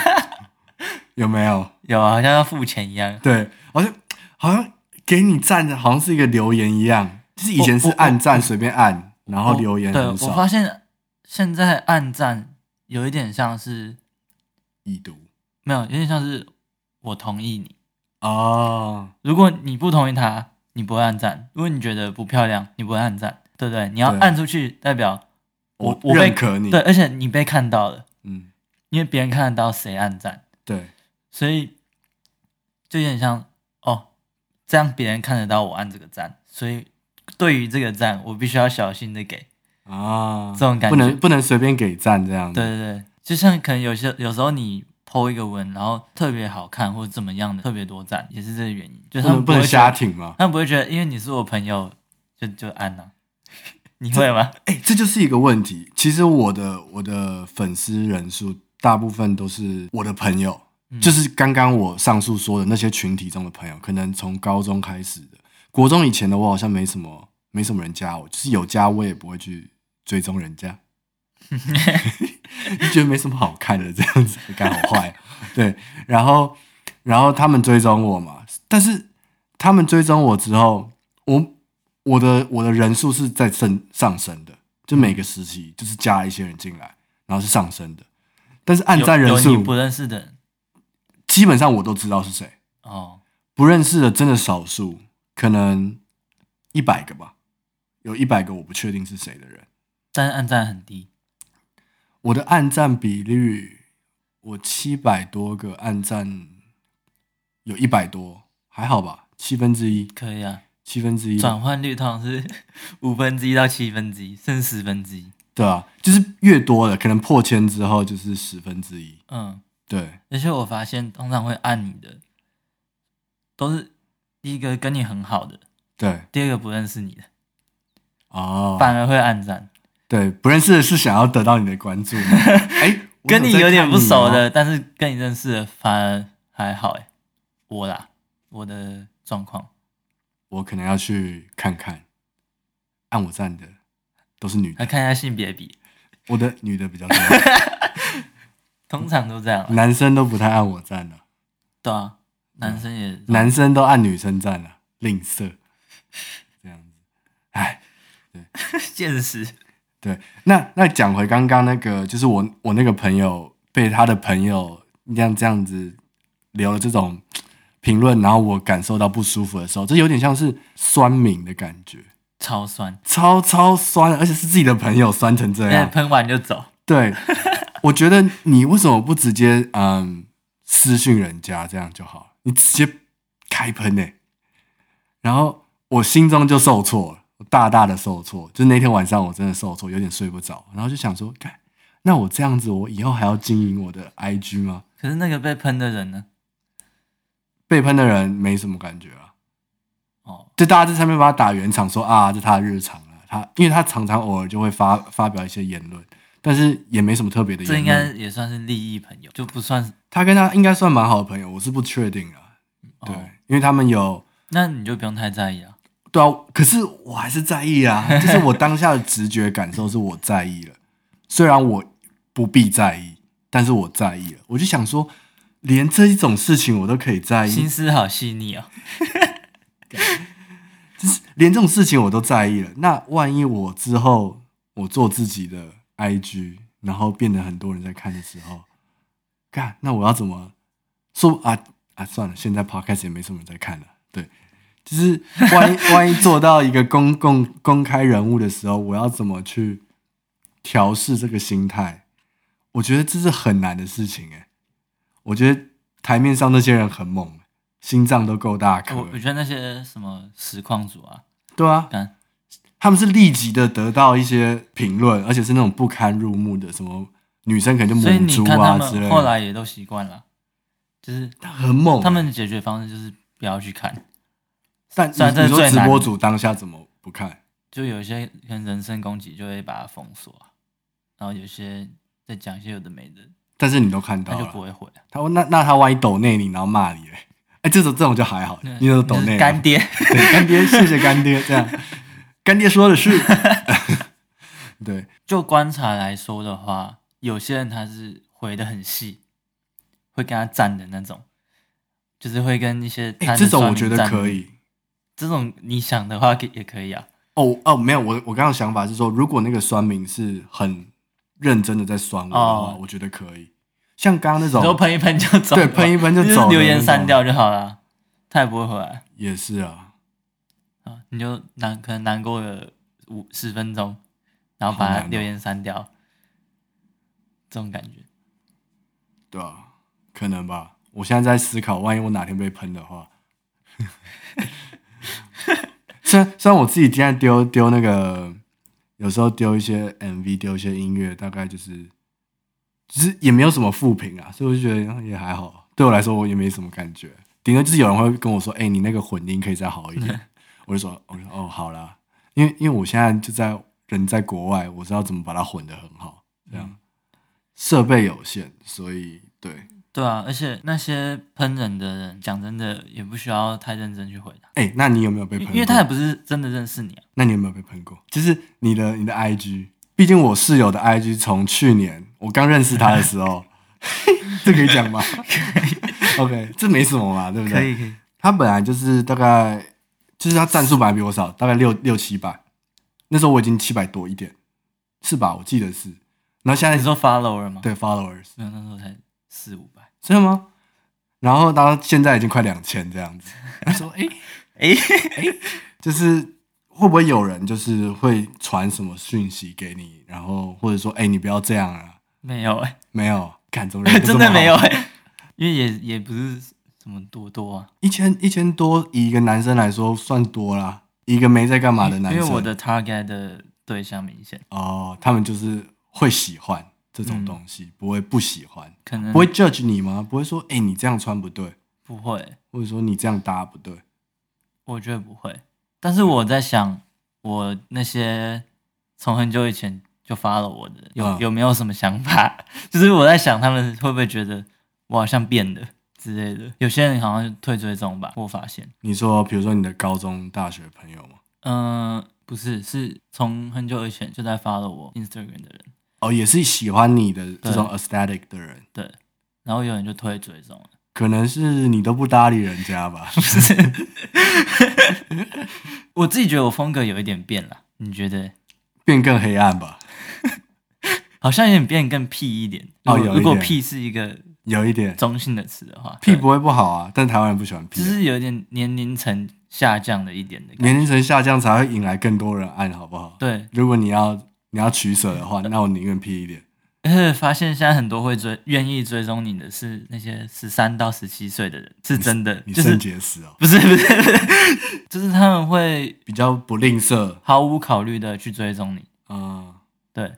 Speaker 1: 有没有？
Speaker 2: 有啊，好像要付钱一样。
Speaker 1: 对，好像好像给你赞的，好像是一个留言一样，就是以前是按赞随便按，然后留言。
Speaker 2: 对，我发现现在按赞有一点像是
Speaker 1: 已读，
Speaker 2: 没有，有点像是我同意你
Speaker 1: 哦。
Speaker 2: 如果你不同意他。你不会按赞，如果你觉得不漂亮，你不会按赞，对不对？你要按出去，代表我我
Speaker 1: 认可你，
Speaker 2: 对，而且你被看到了，
Speaker 1: 嗯，
Speaker 2: 因为别人看得到谁按赞，
Speaker 1: 对，
Speaker 2: 所以就有点像哦，这样别人看得到我按这个赞，所以对于这个赞，我必须要小心的给
Speaker 1: 啊，
Speaker 2: 这种感觉
Speaker 1: 不能不能随便给赞这样，
Speaker 2: 对对对，就像可能有些有时候你。po 一个文，然后特别好看或者怎么样的，特别多赞，也是这个原因。就他们
Speaker 1: 不能瞎挺吗？
Speaker 2: 他们不会觉得，因为你是我朋友，就就按了、啊。你会吗？
Speaker 1: 哎、欸，这就是一个问题。其实我的我的粉丝人数大部分都是我的朋友，嗯、就是刚刚我上述说的那些群体中的朋友，可能从高中开始的，国中以前的我好像没什么没什么人加我，就是有加我也不会去追踪人家。就觉得没什么好看的，这样子干好坏，对，然后，然后他们追踪我嘛，但是他们追踪我之后，我我的我的人数是在升上升的，就每个时期就是加一些人进来，然后是上升的，但是按赞人数
Speaker 2: 不认识的人，
Speaker 1: 基本上我都知道是谁
Speaker 2: 哦，
Speaker 1: 不认识的真的少数，可能一百个吧，有一百个我不确定是谁的人，
Speaker 2: 但是按赞很低。
Speaker 1: 我的暗赞比率，我七百多个暗赞，有一百多，还好吧？七分之一
Speaker 2: 可以啊，
Speaker 1: 七分之一
Speaker 2: 转换率通常是 五分之一到七分之一，甚至十分之一。
Speaker 1: 对啊，就是越多的，可能破千之后就是十分之一。
Speaker 2: 嗯，
Speaker 1: 对。
Speaker 2: 而且我发现，通常会按你的，都是第一个跟你很好的，
Speaker 1: 对，
Speaker 2: 第二个不认识你的，
Speaker 1: 哦，
Speaker 2: 反而会按赞。
Speaker 1: 对，不认识的是想要得到你的关注。哎，
Speaker 2: 跟你有点不熟的，但是跟你认识的反而还好。哎，我啦，我的状况，
Speaker 1: 我可能要去看看，按我赞的都是女的。
Speaker 2: 来看一下性别比，
Speaker 1: 我的女的比较多，
Speaker 2: 通常都这样，
Speaker 1: 男生都不太按我赞了。
Speaker 2: 对啊，男生也，
Speaker 1: 男生都按女生赞了，吝啬，这样子。哎，对，
Speaker 2: 现实。
Speaker 1: 对，那那讲回刚刚那个，就是我我那个朋友被他的朋友这样这样子留了这种 评论，然后我感受到不舒服的时候，这有点像是酸敏的感觉，
Speaker 2: 超酸，
Speaker 1: 超超酸，而且是自己的朋友酸成这样，
Speaker 2: 喷完就走。
Speaker 1: 对，我觉得你为什么不直接嗯私讯人家这样就好，你直接开喷呢？然后我心中就受挫了。大大的受挫，就那天晚上我真的受挫，有点睡不着，然后就想说，那我这样子，我以后还要经营我的 IG 吗？
Speaker 2: 可是那个被喷的人呢？
Speaker 1: 被喷的人没什么感觉啊。
Speaker 2: 哦，
Speaker 1: 就大家在上面帮他打圆场，说啊，这是他的日常啊，他因为他常常偶尔就会发发表一些言论，但是也没什么特别的。
Speaker 2: 这应该也算是利益朋友，就不算是
Speaker 1: 他跟他应该算蛮好的朋友，我是不确定啊。对，哦，因为他们有，
Speaker 2: 那你就不用太在意啊。
Speaker 1: 对啊，可是我还是在意啊，就是我当下的直觉感受是我在意了，虽然我不必在意，但是我在意了。我就想说，连这一种事情我都可以在意，
Speaker 2: 心思好细腻哦。
Speaker 1: 就是连这种事情我都在意了，那万一我之后我做自己的 IG，然后变得很多人在看的时候，干，那我要怎么说啊啊？算了，现在 Podcast 也没什么人在看了。对，就是万一 万一做到一个公共公开人物的时候，我要怎么去调试这个心态？我觉得这是很难的事情哎。我觉得台面上那些人很猛。心脏都够大颗，
Speaker 2: 我我觉得那些什么实况组啊，
Speaker 1: 对啊，他们是立即的得到一些评论，而且是那种不堪入目的，什么女生可能就母猪啊之类的。
Speaker 2: 后来也都习惯了，就是
Speaker 1: 很猛。
Speaker 2: 他们的解决方式就是不要去看。
Speaker 1: 但你说直播主当下怎么不看？
Speaker 2: 就有一些跟人身攻击就会把它封锁，然后有些在讲一些有的没的。
Speaker 1: 但是你都看到了，
Speaker 2: 他就不会回。
Speaker 1: 他说：“那那他万一抖内你，然后骂你嘞？”哎，这种这种就还好，你有抖内
Speaker 2: 干爹，
Speaker 1: 对干爹，谢谢干爹，这样，干爹说的是，对，
Speaker 2: 就观察来说的话，有些人他是回的很细，会跟他站的那种，就是会跟一些，
Speaker 1: 哎，这种我觉得可以，
Speaker 2: 这种你想的话也可以啊。
Speaker 1: 哦哦，没有，我我刚刚想法是说，如果那个酸民是很认真的在酸我的话，哦、我觉得可以。像刚刚那种，
Speaker 2: 都喷一喷就走，
Speaker 1: 对，喷一喷就走，
Speaker 2: 留言删掉就好了，他也不会回来。
Speaker 1: 也是啊，
Speaker 2: 啊，你就难可能难过了五十分钟，然后把他留言删掉，这种感觉，
Speaker 1: 对啊，可能吧。我现在在思考，万一我哪天被喷的话，虽然虽然我自己今天丢丢那个，有时候丢一些 MV，丢一些音乐，大概就是。其实也没有什么负评啊，所以我就觉得也还好。对我来说，我也没什么感觉。顶多就是有人会跟我说：“哎、欸，你那个混音可以再好一点。” 我就说：“我说哦，好啦。”因为因为我现在就在人在国外，我知道怎么把它混得很好。这样设备有限，所以对
Speaker 2: 对啊。而且那些喷人的人，讲真的也不需要太认真去回答。
Speaker 1: 哎、欸，那你有没有被喷过？
Speaker 2: 因为他也不是真的认识你啊。
Speaker 1: 那你有没有被喷过？就是你的你的 IG。毕竟我室友的 IG 从去年我刚认识他的时候，这可以讲吗？可以。OK，这没什么嘛，对不对？
Speaker 2: 可以可以。
Speaker 1: 他本来就是大概，就是他战术本来比我少，大概六六七百。那时候我已经七百多一点，是吧？我记得是。然后现在
Speaker 2: 你说 follower 吗？
Speaker 1: 对，followers。
Speaker 2: 没有，那时候才四五百。
Speaker 1: 真的吗？然后到现在已经快两千这样子。他说：“哎哎哎，就是。”会不会有人就是会传什么讯息给你，然后或者说，哎，你不要这样啊？
Speaker 2: 没有哎、欸，
Speaker 1: 没有，看中人
Speaker 2: 真的没有哎、欸，因为也也不是什么多多啊，
Speaker 1: 一千一千多，以一个男生来说算多啦，一个没在干嘛的男生。
Speaker 2: 因为我的 target 的对象明显。
Speaker 1: 哦，他们就是会喜欢这种东西，嗯、不会不喜欢，
Speaker 2: 可能
Speaker 1: 不会 judge 你吗？不会说，哎，你这样穿不对，
Speaker 2: 不会，
Speaker 1: 或者说你这样搭不对，
Speaker 2: 我觉得不会。但是我在想，我那些从很久以前就 follow 我的，有有没有什么想法？就是我在想，他们会不会觉得我好像变了之类的？有些人好像退追踪吧，我发现。
Speaker 1: 你说，比如说你的高中、大学朋友吗？
Speaker 2: 嗯、呃，不是，是从很久以前就在 follow 我 Instagram 的人。
Speaker 1: 哦，也是喜欢你的这种 aesthetic 的人。
Speaker 2: 对。然后有人就退追踪了。
Speaker 1: 可能是你都不搭理人家吧？
Speaker 2: 我自己觉得我风格有一点变了。你觉得？
Speaker 1: 变更黑暗吧？
Speaker 2: 好像有点变更屁一点。哦，有。如果屁是一个
Speaker 1: 有一点
Speaker 2: 中性的词的话，
Speaker 1: 屁不会不好啊。但台湾人不喜欢屁，
Speaker 2: 只是有一点年龄层下降的一点的。
Speaker 1: 年龄层下降才会引来更多人爱，好不好？
Speaker 2: 对。
Speaker 1: 如果你要你要取舍的话，那我宁愿屁一点。
Speaker 2: 发现现在很多会追、愿意追踪你的是那些十三到十七岁的人，是真的。
Speaker 1: 你肾结石哦？
Speaker 2: 不是不是不是，就是他们会
Speaker 1: 比较不吝啬，
Speaker 2: 毫无考虑的去追踪你。啊、
Speaker 1: 嗯，
Speaker 2: 对，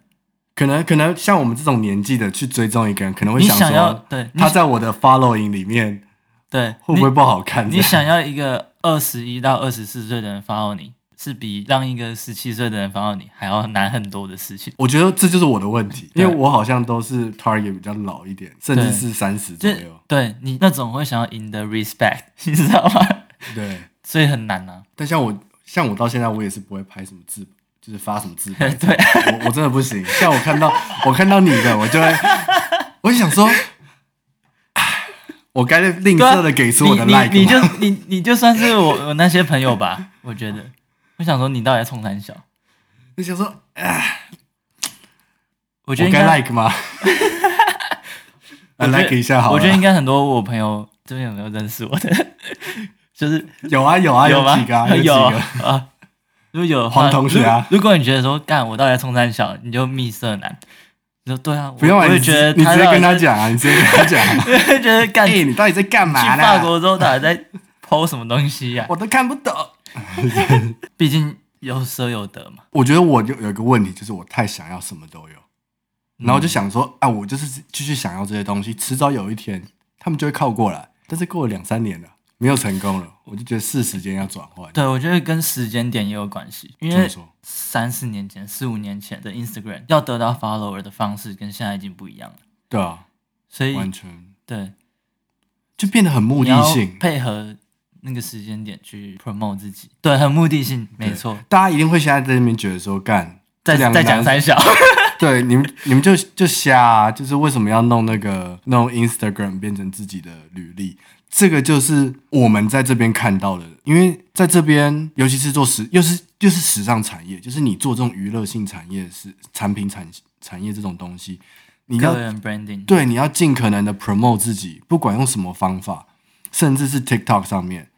Speaker 1: 可能可能像我们这种年纪的去追踪一个人，可能会想说，
Speaker 2: 想对
Speaker 1: 他在我的 following 里面，
Speaker 2: 对，
Speaker 1: 会不会不好看？
Speaker 2: 你想要一个二十一到二十四岁的人 follow 你？是比让一个十七岁的人 follow 你还要难很多的事情。我觉得这就是我的问题，因为我好像都是 target 比较老一点，甚至是三十左右。对，你那种会想要赢得 respect，你知道吗？对，所以很难啊。但像我，像我到现在，我也是不会拍什么自，就是发什么自拍。对，我我真的不行。像我看到我看到你的，我就会，我就想说，我该吝啬的给出我的 like。你你就 你你就算是我我那些朋友吧，我觉得。我想说，你到底在冲三小？
Speaker 1: 你想说，哎，
Speaker 2: 我觉得应
Speaker 1: 该 like 吗？来 like 一下好。
Speaker 2: 我觉得应该很多我朋友这边有没有认识我的？就是
Speaker 1: 有啊有啊有几个啊有
Speaker 2: 啊。如果有
Speaker 1: 黄同学啊，
Speaker 2: 如果你觉得说干我到底在冲三小，你就密色男。你说对啊，
Speaker 1: 不用啊，
Speaker 2: 我觉得
Speaker 1: 你直接跟他讲啊，你直接跟他讲。
Speaker 2: 我觉得干，
Speaker 1: 你到底在干嘛？
Speaker 2: 去法国之后到底在 po 什么东西呀？
Speaker 1: 我都看不懂。
Speaker 2: 毕竟有舍有得嘛。
Speaker 1: 我觉得我就有一个问题，就是我太想要什么都有，然后就想说啊，我就是继续想要这些东西，迟早有一天他们就会靠过来。但是过了两三年了，没有成功了，我就觉得是时间要转换。
Speaker 2: 对，我觉得跟时间点也有关系，因为三四年前、四五年前的 Instagram 要得到 follower 的方式跟现在已经不一样了。
Speaker 1: 对啊，
Speaker 2: 所以
Speaker 1: 完全
Speaker 2: 对，
Speaker 1: 就变得很目的性，
Speaker 2: 配合。那个时间点去 promote 自己，对，很目的性，没错。
Speaker 1: 大家一定会现在在那边觉得说，干，
Speaker 2: 在在讲三小，
Speaker 1: 对，你们你们就就瞎啊，就是为什么要弄那个弄 Instagram 变成自己的履历？这个就是我们在这边看到的，因为在这边，尤其是做时，又是又是时尚产业，就是你做这种娱乐性产业是产品产产业这种东西，你要
Speaker 2: branding，
Speaker 1: 对，你要尽可能的 promote 自己，不管用什么方法，甚至是 TikTok 上面。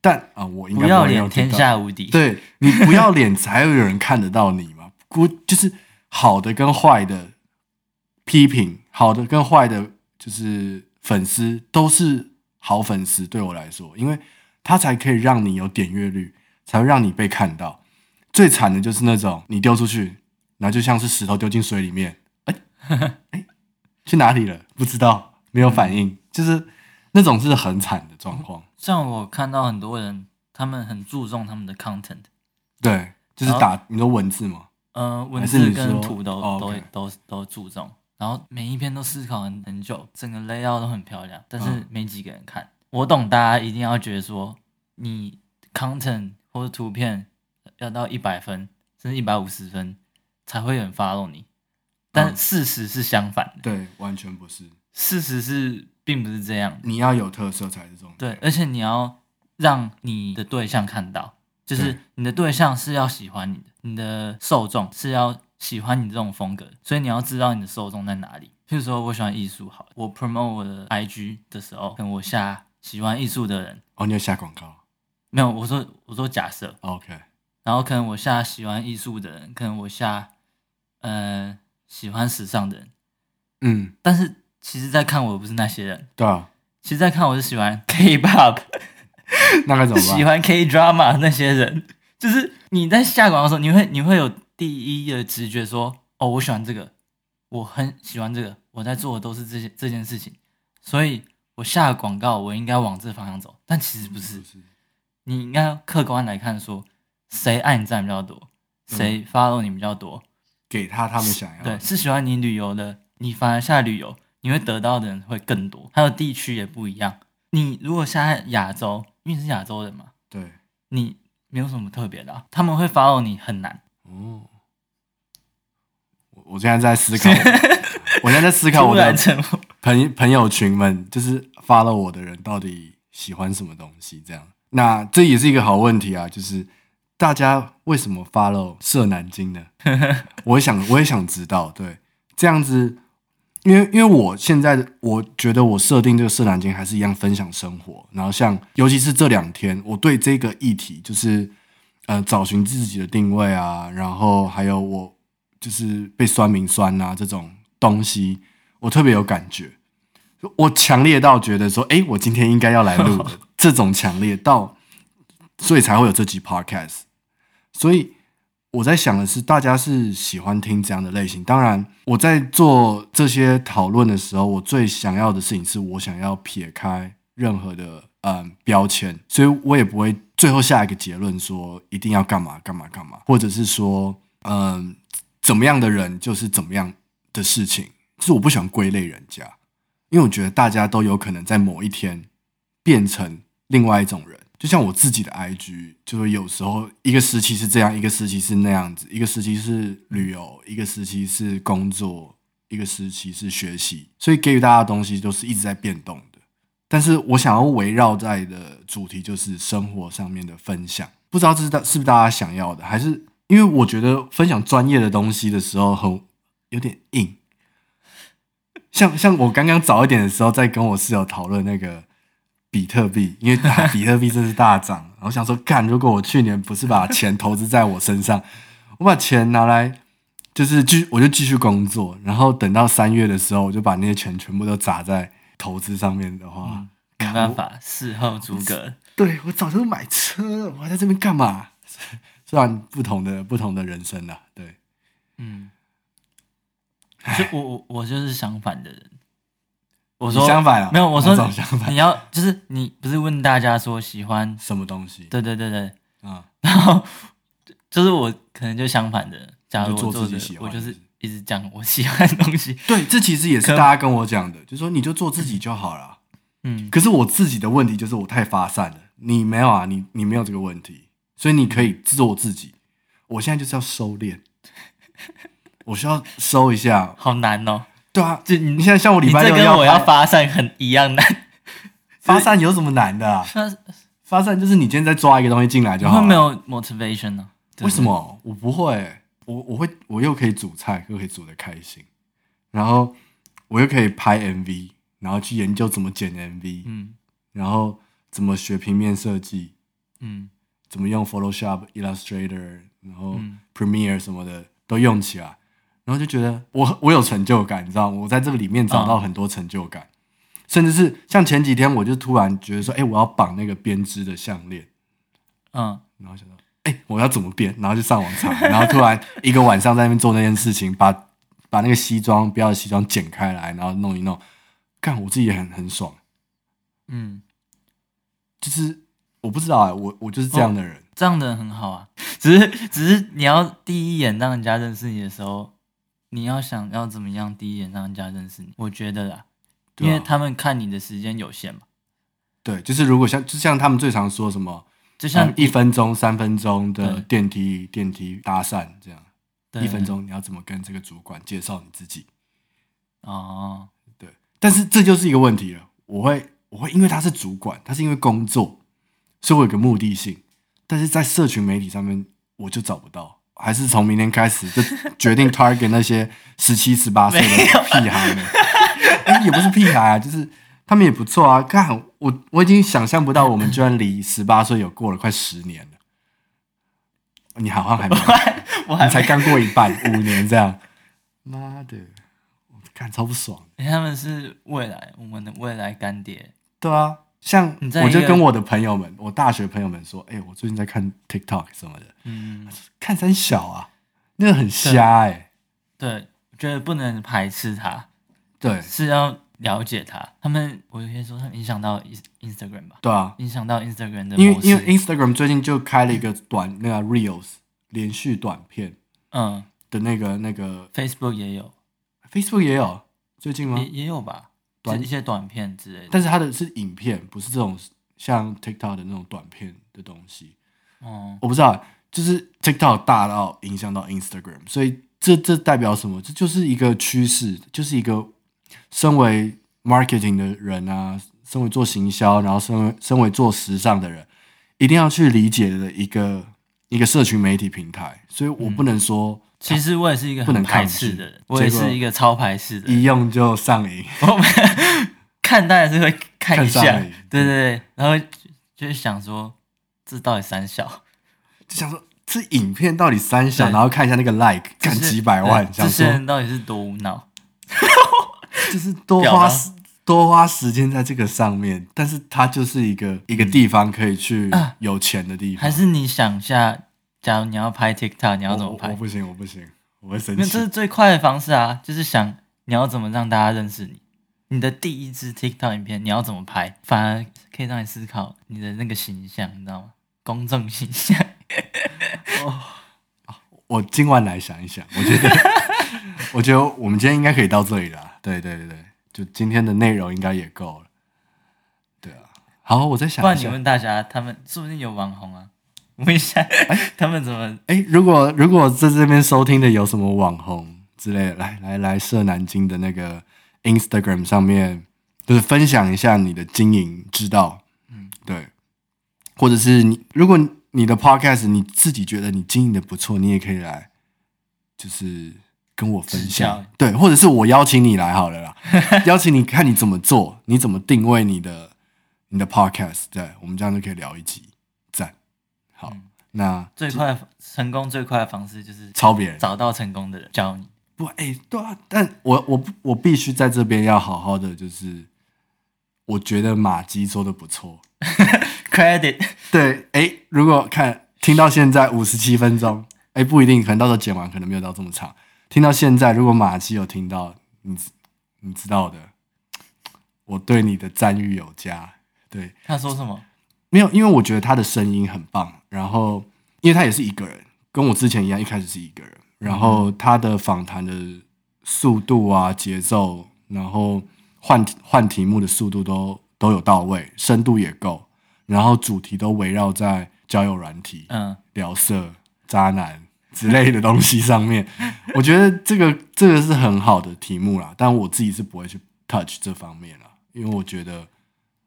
Speaker 1: 但啊，我应该不
Speaker 2: 要脸，天下无敌。
Speaker 1: 对，你不要脸，才会有人看得到你嘛。估就是好的跟坏的批评，好的跟坏的，就是粉丝都是好粉丝。对我来说，因为他才可以让你有点阅率，才会让你被看到。最惨的就是那种你丢出去，然后就像是石头丢进水里面，哎 哎，去哪里了？不知道，没有反应，嗯、就是那种是很惨的状况。
Speaker 2: 像我看到很多人，他们很注重他们的 content，
Speaker 1: 对，就是打你说文字吗，
Speaker 2: 呃，文字跟图都都都都注重，然后每一篇都思考很很久，整个 layout 都很漂亮，但是没几个人看。嗯、我懂大家一定要觉得说，你 content 或者图片要到一百分，甚至一百五十分才会有人 follow 你，但事实是相反的，
Speaker 1: 对，完全不是，
Speaker 2: 事实是。并不是这样，
Speaker 1: 你要有特色才是重点。
Speaker 2: 对，而且你要让你的对象看到，就是你的对象是要喜欢你的，你的受众是要喜欢你这种风格，所以你要知道你的受众在哪里。譬如说，我喜欢艺术，好，我 promote 我的 IG 的时候，跟我下喜欢艺术的人，
Speaker 1: 哦，你要下广告？
Speaker 2: 没有，我说我说假设
Speaker 1: ，OK，
Speaker 2: 然后可能我下喜欢艺术的人，可能我下呃喜欢时尚的人，
Speaker 1: 嗯，
Speaker 2: 但是。其实，在看我不是那些人，
Speaker 1: 对啊。
Speaker 2: 其实，在看我是喜欢 K-pop，
Speaker 1: 那该怎么办？
Speaker 2: 喜欢 K-drama 那些人，就是你在下广告的时候，你会你会有第一的直觉说，哦，我喜欢这个，我很喜欢这个，我在做的都是这些这件事情，所以我下广告，我应该往这方向走。但其实不是，你应该客观来看说，谁按赞比较多，谁 follow 你比较多，
Speaker 1: 给他他们想要。
Speaker 2: 对，是喜欢你旅游的，你反而下旅游。你会得到的人会更多，还有地区也不一样。你如果下在亚洲，因为你是亚洲人嘛，
Speaker 1: 对，
Speaker 2: 你没有什么特别的，啊，他们会 follow 你很难。
Speaker 1: 哦，我我现在在思考，我现在在思考我的朋朋友群们，就是 follow 我的人到底喜欢什么东西？这样，那这也是一个好问题啊，就是大家为什么 follow 社南京呢？我也想，我也想知道，对，这样子。因为，因为我现在我觉得我设定这个社南京还是一样分享生活，然后像尤其是这两天，我对这个议题就是呃找寻自己的定位啊，然后还有我就是被酸民酸啊这种东西，我特别有感觉，我强烈到觉得说，哎，我今天应该要来录 这种强烈到，所以才会有这集 podcast，所以。我在想的是，大家是喜欢听这样的类型。当然，我在做这些讨论的时候，我最想要的事情是我想要撇开任何的嗯标签，所以我也不会最后下一个结论说一定要干嘛干嘛干嘛，或者是说嗯怎么样的人就是怎么样的事情。是我不喜欢归类人家，因为我觉得大家都有可能在某一天变成另外一种人。就像我自己的 IG，就是有时候一个时期是这样，一个时期是那样子，一个时期是旅游，一个时期是工作，一个时期是学习，所以给予大家的东西都是一直在变动。但是我想要围绕在的主题就是生活上面的分享。不知道这是大是不是大家想要的，还是因为我觉得分享专业的东西的时候很有点硬。像 像我刚刚早一点的时候，在跟我室友讨论那个比特币，因为比特币真是大涨，然后想说，干，如果我去年不是把钱投资在我身上，我把钱拿来就是继续我就继续工作，然后等到三月的时候，我就把那些钱全部都砸在投资上面的话。嗯
Speaker 2: 没办法，事后诸葛。
Speaker 1: 对，我早就买车了，我还在这边干嘛？虽然不同的不同的人生啊，对，
Speaker 2: 嗯，就我我我就是相反的人。我说
Speaker 1: 相反啊，
Speaker 2: 没有，我说
Speaker 1: 相反。
Speaker 2: 你要就是你不是问大家说喜欢
Speaker 1: 什么东西？
Speaker 2: 对对对对，
Speaker 1: 嗯，
Speaker 2: 然后就是我可能就相反的。假如我
Speaker 1: 做自己喜欢，
Speaker 2: 我就是一直讲我喜欢的东西。
Speaker 1: 对，这其实也是大家跟我讲的，就是说你就做自己就好了。
Speaker 2: 嗯，
Speaker 1: 可是我自己的问题就是我太发散了，你没有啊，你你没有这个问题，所以你可以做自己。我现在就是要收敛，我需要收一下，
Speaker 2: 好难哦。
Speaker 1: 对啊，就你现在像我礼拜六
Speaker 2: 要我要发散很一样难，
Speaker 1: 发散有什么难的啊？发发散就是你今天再抓一个东西进来就好了。
Speaker 2: 会没有 motivation 呢？
Speaker 1: 为什么？我不会，我我会我又可以煮菜，又可以煮的开心，然后我又可以拍 MV。然后去研究怎么剪 MV，
Speaker 2: 嗯，
Speaker 1: 然后怎么学平面设计，
Speaker 2: 嗯，
Speaker 1: 怎么用 Photoshop、Illustrator，然后 Premiere 什么的都用起来，然后就觉得我我有成就感，你知道吗？我在这个里面找到很多成就感，甚至是像前几天我就突然觉得说，哎，我要绑那个编织的项链，
Speaker 2: 嗯，
Speaker 1: 然后想到，哎，我要怎么变？然后就上网查，然后突然一个晚上在那边做那件事情，把把那个西装不要的西装剪开来，然后弄一弄。干我自己也很很爽，
Speaker 2: 嗯，
Speaker 1: 就是我不知道啊，我我就是这样的人，哦，
Speaker 2: 这样的人很好啊，只是只是你要第一眼让人家认识你的时候，你要想要怎么样第一眼让人家认识你，我觉得啦，
Speaker 1: 啊，
Speaker 2: 因为他们看你的时间有限嘛，
Speaker 1: 对，就是如果像就像他们最常说什么，
Speaker 2: 就像，
Speaker 1: 嗯，一分钟、三分钟的电梯电梯搭讪这样，一分钟你要怎么跟这个主管介绍你自己？
Speaker 2: 哦。
Speaker 1: 对但是这就是一个问题了，我会我会因为他是主管，他是因为工作，所以我有个目的性。但是在社群媒体上面，我就找不到，还是从明天开始就决定 target 那些十七、十八岁的屁孩们。也不是屁孩啊，就是他们也不错啊。看我，我已经想象不到，我们居然离十八岁有过了快十年了。你好像还没，
Speaker 2: 我还
Speaker 1: 你才刚过一半，五年这样。妈的！我看超不爽，
Speaker 2: 欸，他们是未来，我们的未来干爹。
Speaker 1: 对啊，像我就跟我的朋友们，我大学朋友们说，哎、欸，我最近在看 TikTok 什么的，
Speaker 2: 嗯，
Speaker 1: 看三小啊，那个很瞎哎、欸。
Speaker 2: 对，我觉得不能排斥他，
Speaker 1: 对，
Speaker 2: 是要了解他。他们，我有些说，他影响到 Instagram 吧？
Speaker 1: 对啊，
Speaker 2: 影响到 Instagram 的，
Speaker 1: 因为因为 Instagram 最近就开了一个短那个 Reels 连续短片，
Speaker 2: 嗯
Speaker 1: 的那个那个
Speaker 2: Facebook 也有。
Speaker 1: Facebook 也有最近吗？
Speaker 2: 也也有吧，短一些短片之类的。
Speaker 1: 但是它的是影片，不是这种像 TikTok 的那种短片的东西。
Speaker 2: 哦，
Speaker 1: 我不知道，就是 TikTok 大到影响到 Instagram，所以这这代表什么？这就是一个趋势，就是一个身为 marketing 的人啊，身为做行销，然后身为身为做时尚的人，一定要去理解的一个一个社群媒体平台。所以我不能说。嗯
Speaker 2: 其实我也是一个很排斥的人，我也是一个超排斥的人，
Speaker 1: 一用就上瘾。
Speaker 2: 我们看当然是会看一下，
Speaker 1: 对
Speaker 2: 对对，然后就是想说这到底三小，
Speaker 1: 就想说这影片到底三小，然后看一下那个 like，看几百万，
Speaker 2: 这些人到底是多无脑，
Speaker 1: 就是多花多花时间在这个上面，但是它就是一个一个地方可以去有钱的地方，
Speaker 2: 还是你想一下？假如你要拍 TikTok，你要怎么拍？
Speaker 1: 我，我不行，我不行，我会生气。
Speaker 2: 那这是最快的方式啊！就是想你要怎么让大家认识你，你的第一支 TikTok 影片你要怎么拍，反而可以让你思考你的那个形象，你知道吗？公众形象。
Speaker 1: 哦，我今晚来想一想，我觉得，我觉得我们今天应该可以到这里了。对对对对，就今天的内容应该也够了。对啊，好，我在想，
Speaker 2: 不然你问大家，他们说不定有网红啊。问一下，哎，他们怎么？
Speaker 1: 哎，如果如果在这边收听的有什么网红之类的，来来来，设南京的那个 Instagram 上面，就是分享一下你的经营之道，嗯，对，或者是你，如果你的 podcast 你自己觉得你经营的不错，你也可以来，就是跟我分享，对，或者是我邀请你来好了啦，邀请你看你怎么做，你怎么定位你的你的 podcast，对，我们这样就可以聊一集，赞，好，嗯、那
Speaker 2: 最快成功最快的方式就是
Speaker 1: 抄别人，
Speaker 2: 找到成功的人教你，
Speaker 1: 不，哎、欸，对啊，但我我我必须在这边要好好的，就是我觉得马基说的不错。
Speaker 2: Credit
Speaker 1: 对，哎，如果看听到现在五十七分钟，哎，不一定，可能到时候剪完可能没有到这么长。听到现在，如果马基有听到，你你知道的，我对你的赞誉有加。对，
Speaker 2: 他说什么？
Speaker 1: 没有，因为我觉得他的声音很棒。然后，因为他也是一个人，跟我之前一样，一开始是一个人。然后他的访谈的速度啊、节奏，然后换换题目的速度都。都有到位，深度也够，然后主题都围绕在交友软体、嗯，聊色、渣男之类的东西上面。我觉得这个这个是很好的题目啦，但我自己是不会去 touch 这方面啦，因为我觉得，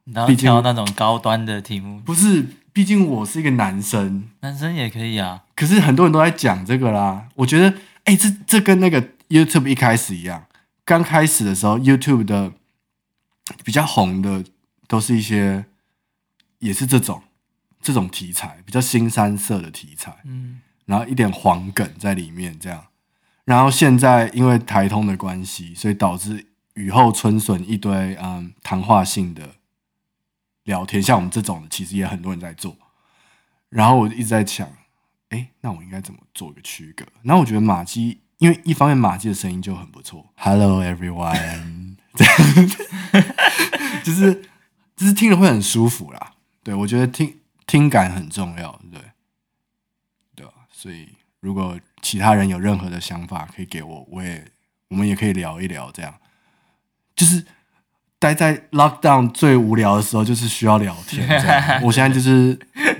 Speaker 2: 然后挑那种高端的题目，
Speaker 1: 不是，毕竟我是一个男生，
Speaker 2: 男生也可以啊。
Speaker 1: 可是很多人都在讲这个啦，我觉得，哎、欸，这这跟那个 YouTube 一开始一样，刚开始的时候，YouTube 的比较红的。都是一些，也是这种这种题材，比较新三色的题材，嗯，然后一点黄梗在里面，这样，然后现在因为台通的关系，所以导致雨后春笋一堆嗯谈话性的聊天，像我们这种的，其实也很多人在做。然后我一直在想，哎，那我应该怎么做一个区隔？然后我觉得马基，因为一方面马基的声音就很不错，Hello everyone，就是。就是听了会很舒服啦，对，我觉得听听感很重要，对，所以如果其他人有任何的想法，可以给我，我也我们也可以聊一聊，这样。就是待在 lockdown 最无聊的时候，就是需要聊天。这样，我现在就是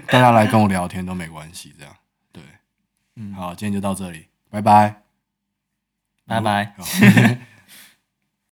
Speaker 1: 大家来跟我聊天都没关系，这样。对，嗯，好，今天就到这里，拜拜，
Speaker 2: 拜拜。